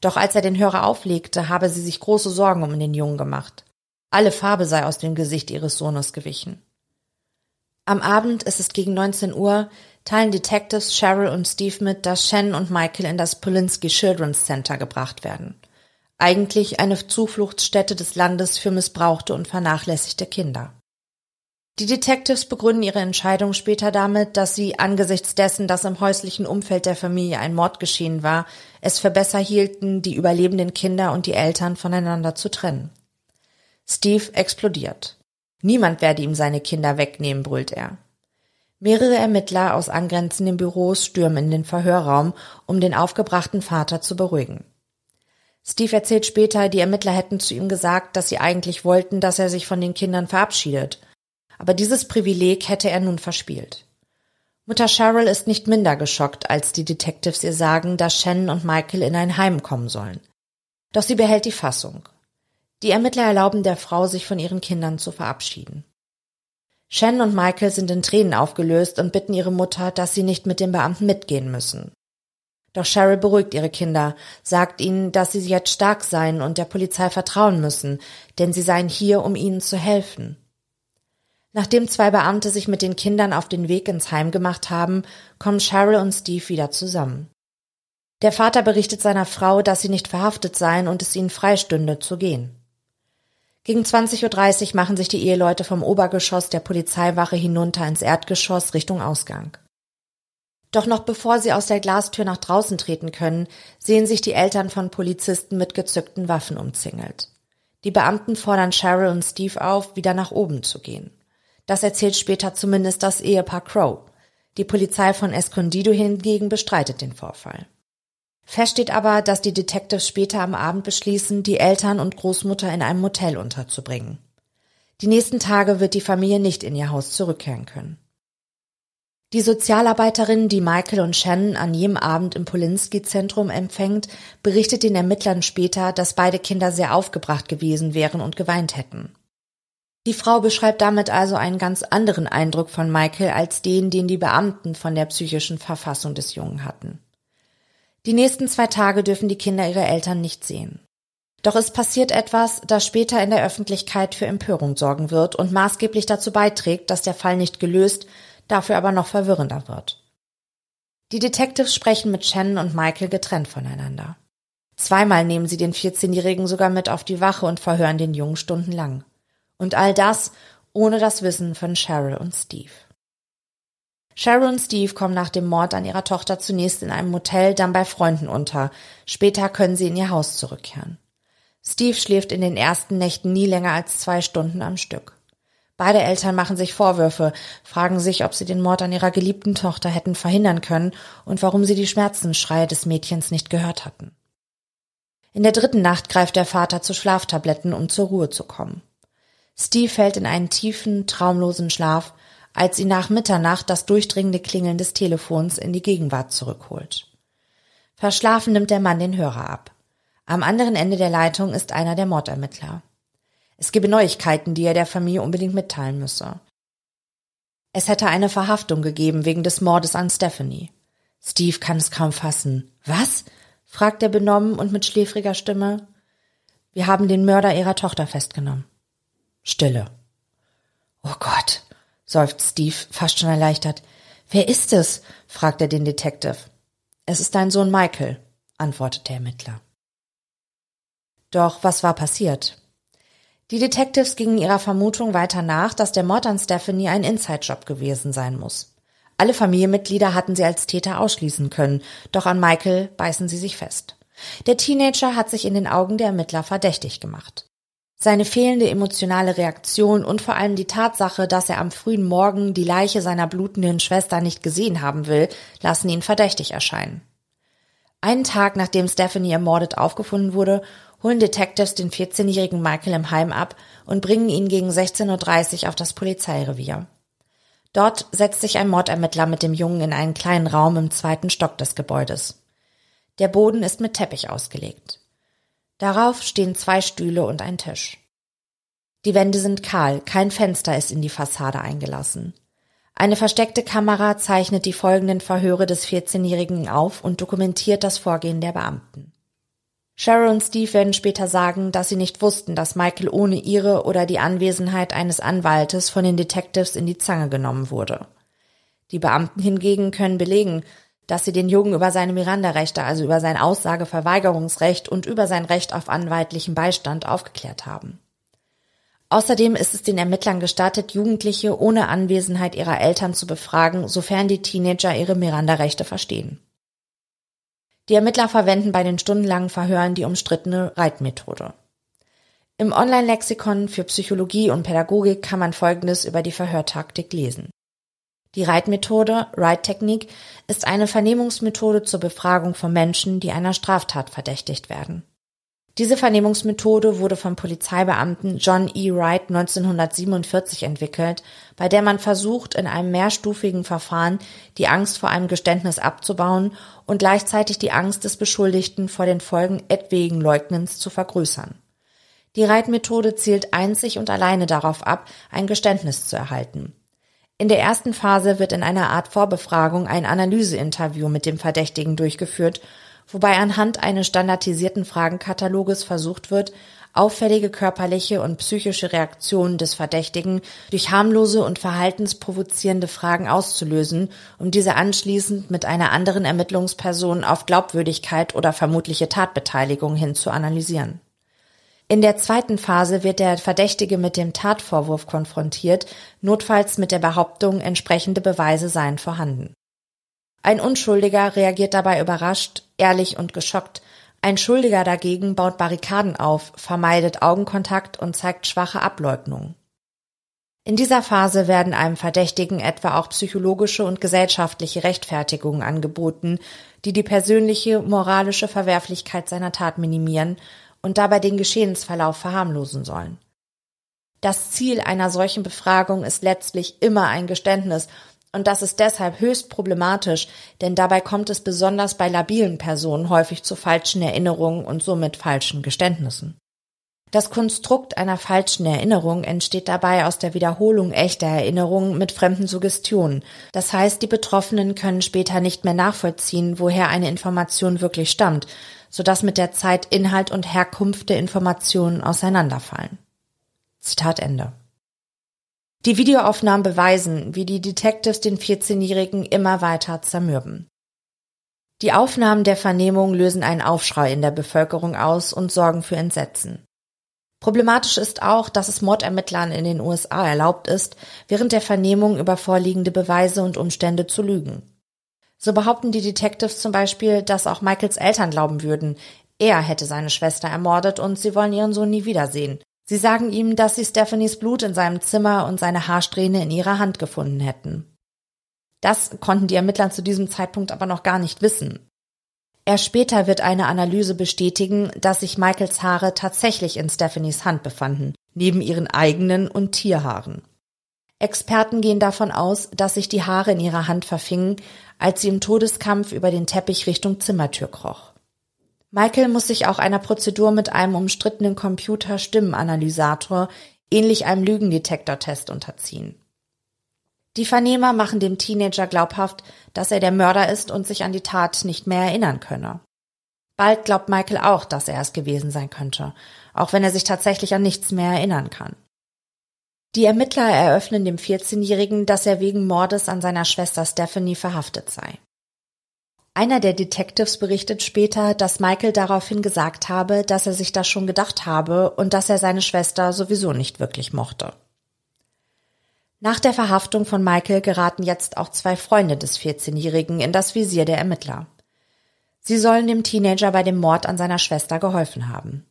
Doch als er den Hörer auflegte, habe sie sich große Sorgen um den Jungen gemacht. Alle Farbe sei aus dem Gesicht ihres Sohnes gewichen. Am Abend, es ist gegen 19 Uhr, teilen Detectives Cheryl und Steve mit, dass Shannon und Michael in das Polinsky Children's Center gebracht werden. Eigentlich eine Zufluchtsstätte des Landes für missbrauchte und vernachlässigte Kinder. Die Detectives begründen ihre Entscheidung später damit, dass sie angesichts dessen, dass im häuslichen Umfeld der Familie ein Mord geschehen war, es für besser hielten, die überlebenden Kinder und die Eltern voneinander zu trennen. Steve explodiert. Niemand werde ihm seine Kinder wegnehmen, brüllt er. Mehrere Ermittler aus angrenzenden Büros stürmen in den Verhörraum, um den aufgebrachten Vater zu beruhigen. Steve erzählt später, die Ermittler hätten zu ihm gesagt, dass sie eigentlich wollten, dass er sich von den Kindern verabschiedet. Aber dieses Privileg hätte er nun verspielt. Mutter Cheryl ist nicht minder geschockt, als die Detectives ihr sagen, dass Shannon und Michael in ein Heim kommen sollen. Doch sie behält die Fassung. Die Ermittler erlauben der Frau, sich von ihren Kindern zu verabschieden. Shannon und Michael sind in Tränen aufgelöst und bitten ihre Mutter, dass sie nicht mit den Beamten mitgehen müssen. Doch Cheryl beruhigt ihre Kinder, sagt ihnen, dass sie jetzt stark seien und der Polizei vertrauen müssen, denn sie seien hier, um ihnen zu helfen. Nachdem zwei Beamte sich mit den Kindern auf den Weg ins Heim gemacht haben, kommen Cheryl und Steve wieder zusammen. Der Vater berichtet seiner Frau, dass sie nicht verhaftet seien und es ihnen freistünde zu gehen. Gegen 20.30 Uhr machen sich die Eheleute vom Obergeschoss der Polizeiwache hinunter ins Erdgeschoss Richtung Ausgang. Doch noch bevor sie aus der Glastür nach draußen treten können, sehen sich die Eltern von Polizisten mit gezückten Waffen umzingelt. Die Beamten fordern Cheryl und Steve auf, wieder nach oben zu gehen. Das erzählt später zumindest das Ehepaar Crow. Die Polizei von Escondido hingegen bestreitet den Vorfall. Fest steht aber, dass die Detectives später am Abend beschließen, die Eltern und Großmutter in einem Motel unterzubringen. Die nächsten Tage wird die Familie nicht in ihr Haus zurückkehren können. Die Sozialarbeiterin, die Michael und Shannon an jedem Abend im Polinski-Zentrum empfängt, berichtet den Ermittlern später, dass beide Kinder sehr aufgebracht gewesen wären und geweint hätten. Die Frau beschreibt damit also einen ganz anderen Eindruck von Michael als den, den die Beamten von der psychischen Verfassung des Jungen hatten. Die nächsten zwei Tage dürfen die Kinder ihre Eltern nicht sehen. Doch es passiert etwas, das später in der Öffentlichkeit für Empörung sorgen wird und maßgeblich dazu beiträgt, dass der Fall nicht gelöst, dafür aber noch verwirrender wird. Die Detectives sprechen mit Shannon und Michael getrennt voneinander. Zweimal nehmen sie den 14-Jährigen sogar mit auf die Wache und verhören den Jungen stundenlang. Und all das ohne das Wissen von Cheryl und Steve. Cheryl und Steve kommen nach dem Mord an ihrer Tochter zunächst in einem Motel, dann bei Freunden unter. Später können sie in ihr Haus zurückkehren. Steve schläft in den ersten Nächten nie länger als zwei Stunden am Stück. Beide Eltern machen sich Vorwürfe, fragen sich, ob sie den Mord an ihrer geliebten Tochter hätten verhindern können und warum sie die Schmerzensschreie des Mädchens nicht gehört hatten. In der dritten Nacht greift der Vater zu Schlaftabletten, um zur Ruhe zu kommen. Steve fällt in einen tiefen, traumlosen Schlaf, als ihn nach Mitternacht das durchdringende Klingeln des Telefons in die Gegenwart zurückholt. Verschlafen nimmt der Mann den Hörer ab. Am anderen Ende der Leitung ist einer der Mordermittler. Es gebe Neuigkeiten, die er der Familie unbedingt mitteilen müsse. Es hätte eine Verhaftung gegeben wegen des Mordes an Stephanie. Steve kann es kaum fassen. Was? fragt er benommen und mit schläfriger Stimme. Wir haben den Mörder ihrer Tochter festgenommen. Stille. Oh Gott, seufzt Steve, fast schon erleichtert. Wer ist es? fragt er den Detective. Es ist dein Sohn Michael, antwortet der Ermittler. Doch was war passiert? Die Detectives gingen ihrer Vermutung weiter nach, dass der Mord an Stephanie ein Inside-Job gewesen sein muss. Alle Familienmitglieder hatten sie als Täter ausschließen können, doch an Michael beißen sie sich fest. Der Teenager hat sich in den Augen der Ermittler verdächtig gemacht. Seine fehlende emotionale Reaktion und vor allem die Tatsache, dass er am frühen Morgen die Leiche seiner blutenden Schwester nicht gesehen haben will, lassen ihn verdächtig erscheinen. Einen Tag nachdem Stephanie ermordet aufgefunden wurde, holen Detectives den 14-jährigen Michael im Heim ab und bringen ihn gegen 16.30 Uhr auf das Polizeirevier. Dort setzt sich ein Mordermittler mit dem Jungen in einen kleinen Raum im zweiten Stock des Gebäudes. Der Boden ist mit Teppich ausgelegt. Darauf stehen zwei Stühle und ein Tisch. Die Wände sind kahl, kein Fenster ist in die Fassade eingelassen. Eine versteckte Kamera zeichnet die folgenden Verhöre des 14-Jährigen auf und dokumentiert das Vorgehen der Beamten. Cheryl und Steve werden später sagen, dass sie nicht wussten, dass Michael ohne ihre oder die Anwesenheit eines Anwaltes von den Detectives in die Zange genommen wurde. Die Beamten hingegen können belegen, dass sie den Jungen über seine Miranda-Rechte, also über sein Aussageverweigerungsrecht und über sein Recht auf anwaltlichen Beistand aufgeklärt haben. Außerdem ist es den Ermittlern gestattet, Jugendliche ohne Anwesenheit ihrer Eltern zu befragen, sofern die Teenager ihre Miranda-Rechte verstehen. Die Ermittler verwenden bei den stundenlangen Verhören die umstrittene Reitmethode. Im Online-Lexikon für Psychologie und Pädagogik kann man Folgendes über die Verhörtaktik lesen. Die Reitmethode, Reit-Technik, ist eine Vernehmungsmethode zur Befragung von Menschen, die einer Straftat verdächtigt werden. Diese Vernehmungsmethode wurde vom Polizeibeamten John E. Wright 1947 entwickelt, bei der man versucht, in einem mehrstufigen Verfahren die Angst vor einem Geständnis abzubauen und gleichzeitig die Angst des Beschuldigten vor den Folgen etwaigen Leugnens zu vergrößern. Die Reitmethode zielt einzig und alleine darauf ab, ein Geständnis zu erhalten. In der ersten Phase wird in einer Art Vorbefragung ein Analyseinterview mit dem Verdächtigen durchgeführt, wobei anhand eines standardisierten Fragenkataloges versucht wird, auffällige körperliche und psychische Reaktionen des Verdächtigen durch harmlose und verhaltensprovozierende Fragen auszulösen, um diese anschließend mit einer anderen Ermittlungsperson auf Glaubwürdigkeit oder vermutliche Tatbeteiligung hin zu analysieren. In der zweiten Phase wird der Verdächtige mit dem Tatvorwurf konfrontiert, notfalls mit der Behauptung, entsprechende Beweise seien vorhanden. Ein Unschuldiger reagiert dabei überrascht, ehrlich und geschockt. Ein Schuldiger dagegen baut Barrikaden auf, vermeidet Augenkontakt und zeigt schwache Ableugnung. In dieser Phase werden einem Verdächtigen etwa auch psychologische und gesellschaftliche Rechtfertigungen angeboten, die die persönliche moralische Verwerflichkeit seiner Tat minimieren und dabei den Geschehensverlauf verharmlosen sollen. Das Ziel einer solchen Befragung ist letztlich immer ein Geständnis, und das ist deshalb höchst problematisch, denn dabei kommt es besonders bei labilen Personen häufig zu falschen Erinnerungen und somit falschen Geständnissen. Das Konstrukt einer falschen Erinnerung entsteht dabei aus der Wiederholung echter Erinnerungen mit fremden Suggestionen. Das heißt, die Betroffenen können später nicht mehr nachvollziehen, woher eine Information wirklich stammt, sodass mit der Zeit Inhalt und Herkunft der Informationen auseinanderfallen. Zitat Ende. Die Videoaufnahmen beweisen, wie die Detectives den 14-Jährigen immer weiter zermürben. Die Aufnahmen der Vernehmung lösen einen Aufschrei in der Bevölkerung aus und sorgen für Entsetzen. Problematisch ist auch, dass es Mordermittlern in den USA erlaubt ist, während der Vernehmung über vorliegende Beweise und Umstände zu lügen. So behaupten die Detectives zum Beispiel, dass auch Michaels Eltern glauben würden, er hätte seine Schwester ermordet und sie wollen ihren Sohn nie wiedersehen, Sie sagen ihm, dass sie Stephanies Blut in seinem Zimmer und seine Haarsträhne in ihrer Hand gefunden hätten. Das konnten die Ermittler zu diesem Zeitpunkt aber noch gar nicht wissen. Erst später wird eine Analyse bestätigen, dass sich Michaels Haare tatsächlich in Stephanies Hand befanden, neben ihren eigenen und Tierhaaren. Experten gehen davon aus, dass sich die Haare in ihrer Hand verfingen, als sie im Todeskampf über den Teppich Richtung Zimmertür kroch. Michael muss sich auch einer Prozedur mit einem umstrittenen Computer-Stimmenanalysator, ähnlich einem Lügendetektortest, unterziehen. Die Vernehmer machen dem Teenager glaubhaft, dass er der Mörder ist und sich an die Tat nicht mehr erinnern könne. Bald glaubt Michael auch, dass er es gewesen sein könnte, auch wenn er sich tatsächlich an nichts mehr erinnern kann. Die Ermittler eröffnen dem 14-Jährigen, dass er wegen Mordes an seiner Schwester Stephanie verhaftet sei. Einer der Detectives berichtet später, dass Michael daraufhin gesagt habe, dass er sich das schon gedacht habe und dass er seine Schwester sowieso nicht wirklich mochte. Nach der Verhaftung von Michael geraten jetzt auch zwei Freunde des 14-Jährigen in das Visier der Ermittler. Sie sollen dem Teenager bei dem Mord an seiner Schwester geholfen haben.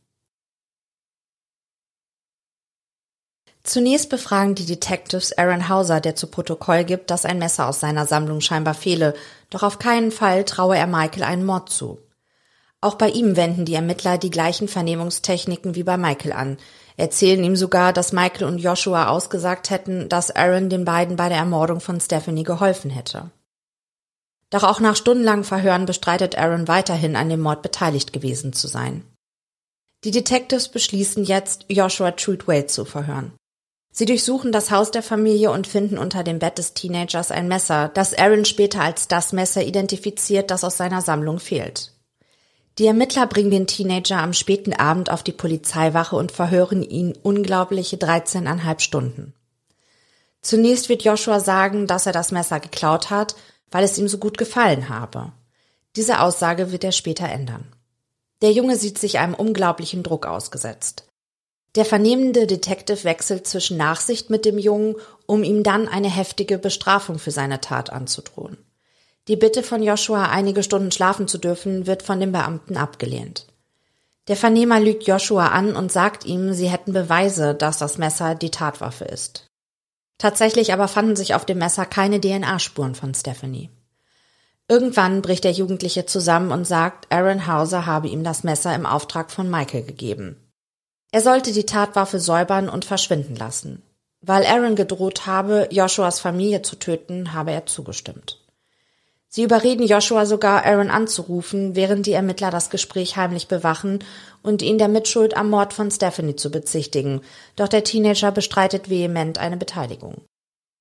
Zunächst befragen die Detectives Aaron Hauser, der zu Protokoll gibt, dass ein Messer aus seiner Sammlung scheinbar fehle, doch auf keinen Fall traue er Michael einen Mord zu. Auch bei ihm wenden die Ermittler die gleichen Vernehmungstechniken wie bei Michael an, erzählen ihm sogar, dass Michael und Joshua ausgesagt hätten, dass Aaron den beiden bei der Ermordung von Stephanie geholfen hätte. Doch auch nach stundenlangen Verhören bestreitet Aaron weiterhin an dem Mord beteiligt gewesen zu sein. Die Detectives beschließen jetzt, Joshua Truthwaite zu verhören. Sie durchsuchen das Haus der Familie und finden unter dem Bett des Teenagers ein Messer, das Aaron später als das Messer identifiziert, das aus seiner Sammlung fehlt. Die Ermittler bringen den Teenager am späten Abend auf die Polizeiwache und verhören ihn unglaubliche 13,5 Stunden. Zunächst wird Joshua sagen, dass er das Messer geklaut hat, weil es ihm so gut gefallen habe. Diese Aussage wird er später ändern. Der Junge sieht sich einem unglaublichen Druck ausgesetzt. Der vernehmende Detective wechselt zwischen Nachsicht mit dem Jungen, um ihm dann eine heftige Bestrafung für seine Tat anzudrohen. Die Bitte von Joshua, einige Stunden schlafen zu dürfen, wird von dem Beamten abgelehnt. Der Vernehmer lügt Joshua an und sagt ihm, sie hätten Beweise, dass das Messer die Tatwaffe ist. Tatsächlich aber fanden sich auf dem Messer keine DNA-Spuren von Stephanie. Irgendwann bricht der Jugendliche zusammen und sagt, Aaron Hauser habe ihm das Messer im Auftrag von Michael gegeben. Er sollte die Tatwaffe säubern und verschwinden lassen. Weil Aaron gedroht habe, Joshuas Familie zu töten, habe er zugestimmt. Sie überreden Joshua sogar, Aaron anzurufen, während die Ermittler das Gespräch heimlich bewachen und ihn der Mitschuld am Mord von Stephanie zu bezichtigen, doch der Teenager bestreitet vehement eine Beteiligung.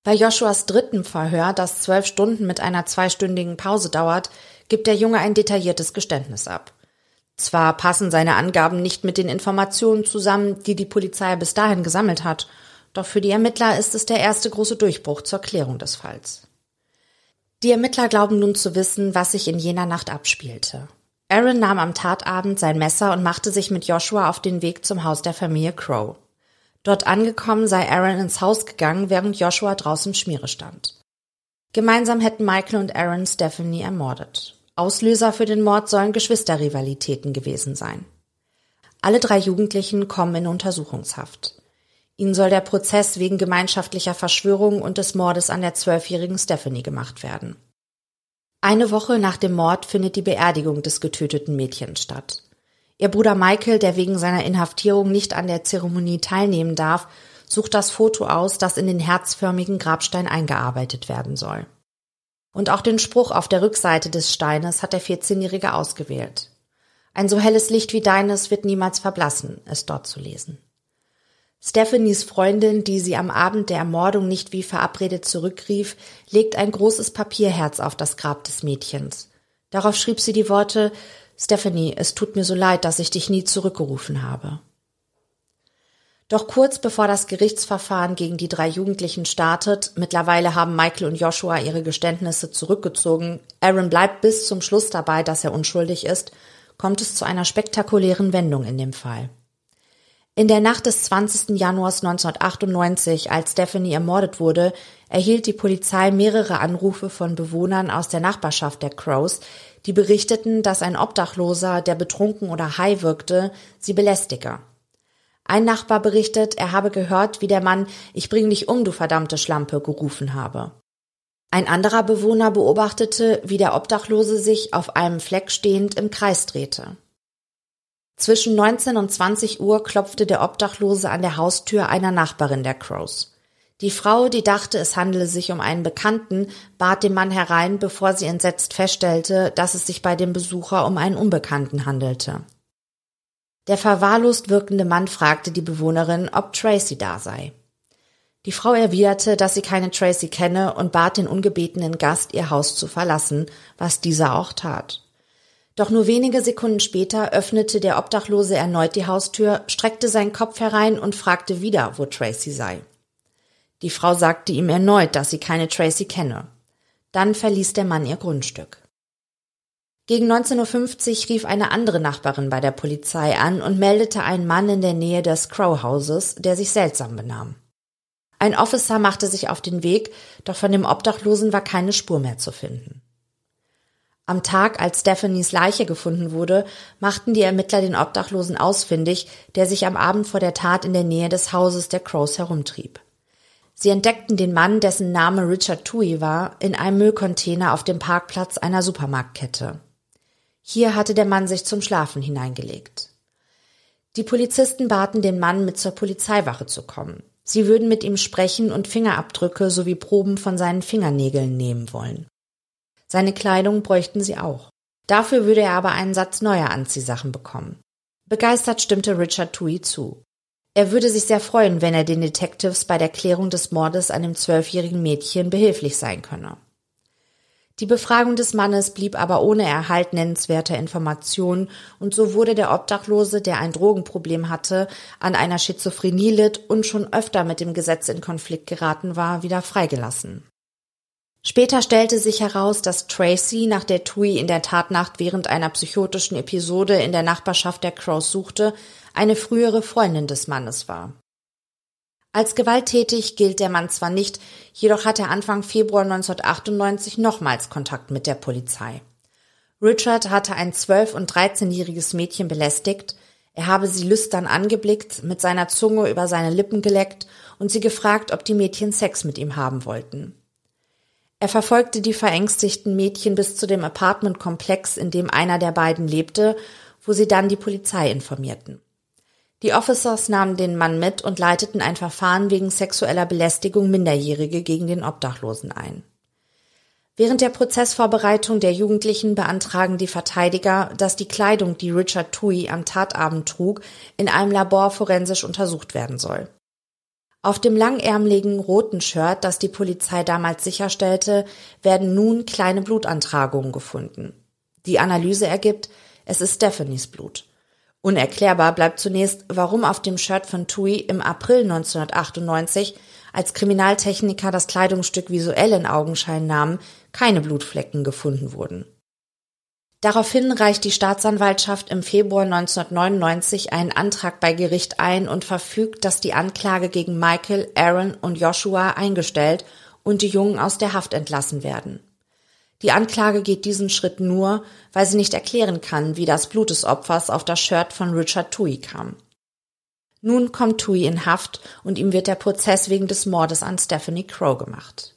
Bei Joshuas dritten Verhör, das zwölf Stunden mit einer zweistündigen Pause dauert, gibt der Junge ein detailliertes Geständnis ab. Zwar passen seine Angaben nicht mit den Informationen zusammen, die die Polizei bis dahin gesammelt hat, doch für die Ermittler ist es der erste große Durchbruch zur Klärung des Falls. Die Ermittler glauben nun zu wissen, was sich in jener Nacht abspielte. Aaron nahm am Tatabend sein Messer und machte sich mit Joshua auf den Weg zum Haus der Familie Crow. Dort angekommen sei Aaron ins Haus gegangen, während Joshua draußen Schmiere stand. Gemeinsam hätten Michael und Aaron Stephanie ermordet. Auslöser für den Mord sollen Geschwisterrivalitäten gewesen sein. Alle drei Jugendlichen kommen in Untersuchungshaft. Ihnen soll der Prozess wegen gemeinschaftlicher Verschwörung und des Mordes an der zwölfjährigen Stephanie gemacht werden. Eine Woche nach dem Mord findet die Beerdigung des getöteten Mädchens statt. Ihr Bruder Michael, der wegen seiner Inhaftierung nicht an der Zeremonie teilnehmen darf, sucht das Foto aus, das in den herzförmigen Grabstein eingearbeitet werden soll. Und auch den Spruch auf der Rückseite des Steines hat der 14-Jährige ausgewählt. Ein so helles Licht wie deines wird niemals verblassen, ist dort zu lesen. Stephanies Freundin, die sie am Abend der Ermordung nicht wie verabredet zurückrief, legt ein großes Papierherz auf das Grab des Mädchens. Darauf schrieb sie die Worte Stephanie, es tut mir so leid, dass ich dich nie zurückgerufen habe. Doch kurz bevor das Gerichtsverfahren gegen die drei Jugendlichen startet, mittlerweile haben Michael und Joshua ihre Geständnisse zurückgezogen, Aaron bleibt bis zum Schluss dabei, dass er unschuldig ist, kommt es zu einer spektakulären Wendung in dem Fall. In der Nacht des 20. Januars 1998, als Stephanie ermordet wurde, erhielt die Polizei mehrere Anrufe von Bewohnern aus der Nachbarschaft der Crows, die berichteten, dass ein Obdachloser, der betrunken oder high wirkte, sie belästige. Ein Nachbar berichtet, er habe gehört, wie der Mann Ich bring dich um, du verdammte Schlampe gerufen habe. Ein anderer Bewohner beobachtete, wie der Obdachlose sich auf einem Fleck stehend im Kreis drehte. Zwischen 19 und 20 Uhr klopfte der Obdachlose an der Haustür einer Nachbarin der Crows. Die Frau, die dachte, es handele sich um einen Bekannten, bat den Mann herein, bevor sie entsetzt feststellte, dass es sich bei dem Besucher um einen Unbekannten handelte. Der verwahrlost wirkende Mann fragte die Bewohnerin, ob Tracy da sei. Die Frau erwiderte, dass sie keine Tracy kenne und bat den ungebetenen Gast, ihr Haus zu verlassen, was dieser auch tat. Doch nur wenige Sekunden später öffnete der Obdachlose erneut die Haustür, streckte seinen Kopf herein und fragte wieder, wo Tracy sei. Die Frau sagte ihm erneut, dass sie keine Tracy kenne. Dann verließ der Mann ihr Grundstück. Gegen 19.50 Uhr rief eine andere Nachbarin bei der Polizei an und meldete einen Mann in der Nähe des Crow Houses, der sich seltsam benahm. Ein Officer machte sich auf den Weg, doch von dem Obdachlosen war keine Spur mehr zu finden. Am Tag, als Stephanies Leiche gefunden wurde, machten die Ermittler den Obdachlosen ausfindig, der sich am Abend vor der Tat in der Nähe des Hauses der Crows herumtrieb. Sie entdeckten den Mann, dessen Name Richard Tui war, in einem Müllcontainer auf dem Parkplatz einer Supermarktkette. Hier hatte der Mann sich zum Schlafen hineingelegt. Die Polizisten baten den Mann, mit zur Polizeiwache zu kommen. Sie würden mit ihm sprechen und Fingerabdrücke sowie Proben von seinen Fingernägeln nehmen wollen. Seine Kleidung bräuchten sie auch. Dafür würde er aber einen Satz neuer Anziehsachen bekommen. Begeistert stimmte Richard Tui zu. Er würde sich sehr freuen, wenn er den Detectives bei der Klärung des Mordes an dem zwölfjährigen Mädchen behilflich sein könne. Die Befragung des Mannes blieb aber ohne Erhalt nennenswerter Informationen und so wurde der Obdachlose, der ein Drogenproblem hatte, an einer Schizophrenie litt und schon öfter mit dem Gesetz in Konflikt geraten war, wieder freigelassen. Später stellte sich heraus, dass Tracy, nach der Tui in der Tatnacht während einer psychotischen Episode in der Nachbarschaft der Crows suchte, eine frühere Freundin des Mannes war. Als gewalttätig gilt der Mann zwar nicht, jedoch hat er Anfang Februar 1998 nochmals Kontakt mit der Polizei. Richard hatte ein zwölf- und dreizehnjähriges Mädchen belästigt, er habe sie lüstern angeblickt, mit seiner Zunge über seine Lippen geleckt und sie gefragt, ob die Mädchen Sex mit ihm haben wollten. Er verfolgte die verängstigten Mädchen bis zu dem Apartmentkomplex, in dem einer der beiden lebte, wo sie dann die Polizei informierten. Die Officers nahmen den Mann mit und leiteten ein Verfahren wegen sexueller Belästigung Minderjährige gegen den Obdachlosen ein. Während der Prozessvorbereitung der Jugendlichen beantragen die Verteidiger, dass die Kleidung, die Richard Tui am Tatabend trug, in einem Labor forensisch untersucht werden soll. Auf dem langärmeligen roten Shirt, das die Polizei damals sicherstellte, werden nun kleine Blutantragungen gefunden. Die Analyse ergibt, es ist Stephanies Blut. Unerklärbar bleibt zunächst, warum auf dem Shirt von Tui im April 1998, als Kriminaltechniker das Kleidungsstück visuell in Augenschein nahmen, keine Blutflecken gefunden wurden. Daraufhin reicht die Staatsanwaltschaft im Februar 1999 einen Antrag bei Gericht ein und verfügt, dass die Anklage gegen Michael, Aaron und Joshua eingestellt und die Jungen aus der Haft entlassen werden. Die Anklage geht diesen Schritt nur, weil sie nicht erklären kann, wie das Blut des Opfers auf das Shirt von Richard Tui kam. Nun kommt Tui in Haft und ihm wird der Prozess wegen des Mordes an Stephanie Crow gemacht.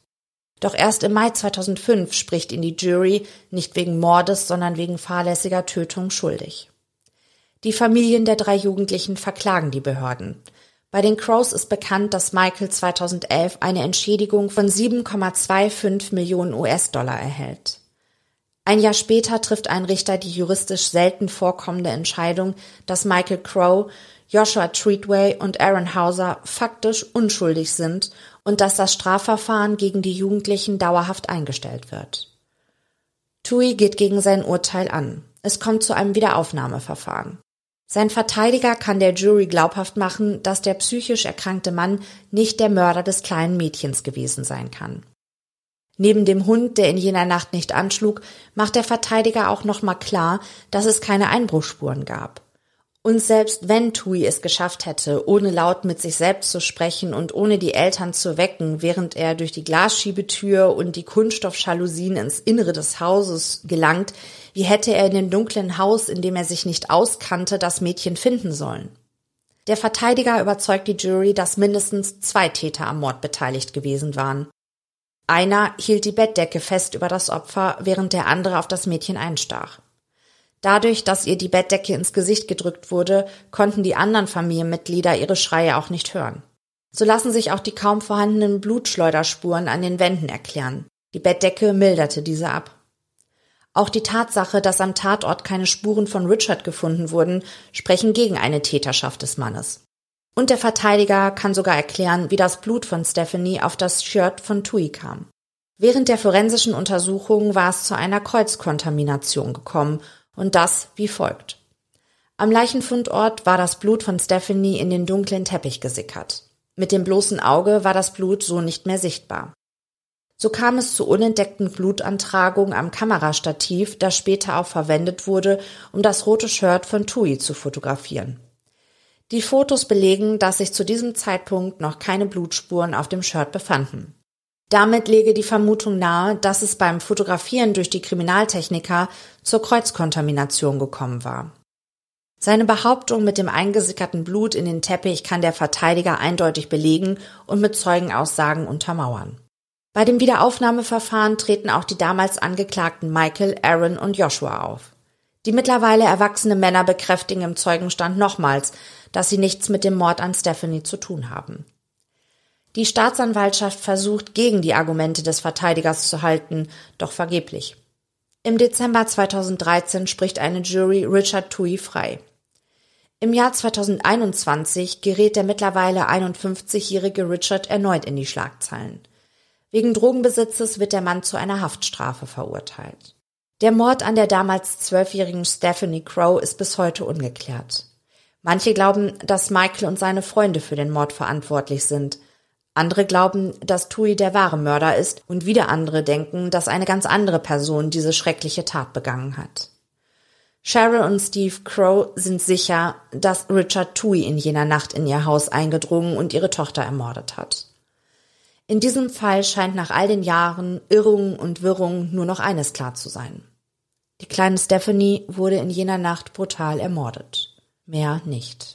Doch erst im Mai 2005 spricht ihn die Jury nicht wegen Mordes, sondern wegen fahrlässiger Tötung schuldig. Die Familien der drei Jugendlichen verklagen die Behörden. Bei den Crows ist bekannt, dass Michael 2011 eine Entschädigung von 7,25 Millionen US-Dollar erhält. Ein Jahr später trifft ein Richter die juristisch selten vorkommende Entscheidung, dass Michael Crow, Joshua Treatway und Aaron Hauser faktisch unschuldig sind und dass das Strafverfahren gegen die Jugendlichen dauerhaft eingestellt wird. Tui geht gegen sein Urteil an. Es kommt zu einem Wiederaufnahmeverfahren. Sein Verteidiger kann der Jury glaubhaft machen, dass der psychisch erkrankte Mann nicht der Mörder des kleinen Mädchens gewesen sein kann. Neben dem Hund, der in jener Nacht nicht anschlug, macht der Verteidiger auch nochmal klar, dass es keine Einbruchspuren gab. Und selbst wenn Tui es geschafft hätte, ohne laut mit sich selbst zu sprechen und ohne die Eltern zu wecken, während er durch die Glasschiebetür und die Kunststoffjalousien ins Innere des Hauses gelangt, wie hätte er in dem dunklen Haus, in dem er sich nicht auskannte, das Mädchen finden sollen? Der Verteidiger überzeugt die Jury, dass mindestens zwei Täter am Mord beteiligt gewesen waren. Einer hielt die Bettdecke fest über das Opfer, während der andere auf das Mädchen einstach. Dadurch, dass ihr die Bettdecke ins Gesicht gedrückt wurde, konnten die anderen Familienmitglieder ihre Schreie auch nicht hören. So lassen sich auch die kaum vorhandenen Blutschleuderspuren an den Wänden erklären. Die Bettdecke milderte diese ab. Auch die Tatsache, dass am Tatort keine Spuren von Richard gefunden wurden, sprechen gegen eine Täterschaft des Mannes. Und der Verteidiger kann sogar erklären, wie das Blut von Stephanie auf das Shirt von Tui kam. Während der forensischen Untersuchung war es zu einer Kreuzkontamination gekommen und das wie folgt. Am Leichenfundort war das Blut von Stephanie in den dunklen Teppich gesickert. Mit dem bloßen Auge war das Blut so nicht mehr sichtbar. So kam es zu unentdeckten Blutantragungen am Kamerastativ, das später auch verwendet wurde, um das rote Shirt von Tui zu fotografieren. Die Fotos belegen, dass sich zu diesem Zeitpunkt noch keine Blutspuren auf dem Shirt befanden. Damit lege die Vermutung nahe, dass es beim Fotografieren durch die Kriminaltechniker zur Kreuzkontamination gekommen war. Seine Behauptung mit dem eingesickerten Blut in den Teppich kann der Verteidiger eindeutig belegen und mit Zeugenaussagen untermauern. Bei dem Wiederaufnahmeverfahren treten auch die damals Angeklagten Michael, Aaron und Joshua auf. Die mittlerweile erwachsene Männer bekräftigen im Zeugenstand nochmals, dass sie nichts mit dem Mord an Stephanie zu tun haben. Die Staatsanwaltschaft versucht, gegen die Argumente des Verteidigers zu halten, doch vergeblich. Im Dezember 2013 spricht eine Jury Richard Tui frei. Im Jahr 2021 gerät der mittlerweile 51-jährige Richard erneut in die Schlagzeilen. Wegen Drogenbesitzes wird der Mann zu einer Haftstrafe verurteilt. Der Mord an der damals zwölfjährigen Stephanie Crow ist bis heute ungeklärt. Manche glauben, dass Michael und seine Freunde für den Mord verantwortlich sind. Andere glauben, dass Tui der wahre Mörder ist und wieder andere denken, dass eine ganz andere Person diese schreckliche Tat begangen hat. Cheryl und Steve Crow sind sicher, dass Richard Tui in jener Nacht in ihr Haus eingedrungen und ihre Tochter ermordet hat. In diesem Fall scheint nach all den Jahren Irrungen und Wirrungen nur noch eines klar zu sein. Die kleine Stephanie wurde in jener Nacht brutal ermordet mehr nicht.